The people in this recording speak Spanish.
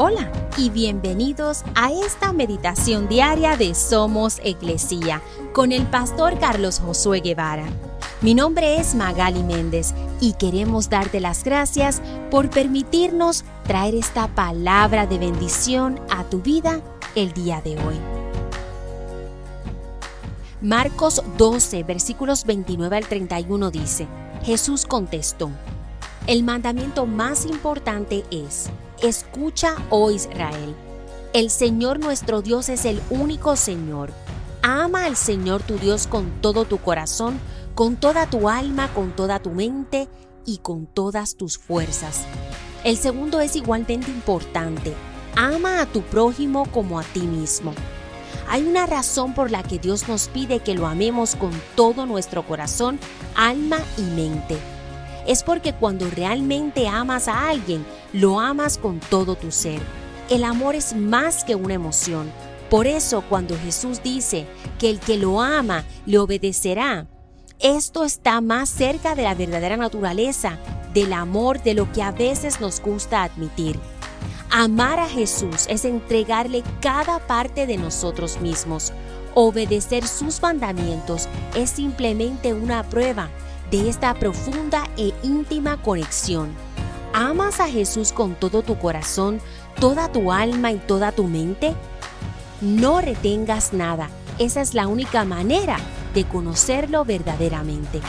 Hola y bienvenidos a esta meditación diaria de Somos Iglesia con el pastor Carlos Josué Guevara. Mi nombre es Magali Méndez y queremos darte las gracias por permitirnos traer esta palabra de bendición a tu vida el día de hoy. Marcos 12, versículos 29 al 31 dice, Jesús contestó, el mandamiento más importante es, escucha, oh Israel, el Señor nuestro Dios es el único Señor. Ama al Señor tu Dios con todo tu corazón, con toda tu alma, con toda tu mente y con todas tus fuerzas. El segundo es igualmente importante. Ama a tu prójimo como a ti mismo. Hay una razón por la que Dios nos pide que lo amemos con todo nuestro corazón, alma y mente es porque cuando realmente amas a alguien, lo amas con todo tu ser. El amor es más que una emoción. Por eso cuando Jesús dice que el que lo ama le obedecerá, esto está más cerca de la verdadera naturaleza del amor de lo que a veces nos gusta admitir. Amar a Jesús es entregarle cada parte de nosotros mismos. Obedecer sus mandamientos es simplemente una prueba de esta profunda e íntima conexión. ¿Amas a Jesús con todo tu corazón, toda tu alma y toda tu mente? No retengas nada. Esa es la única manera de conocerlo verdaderamente.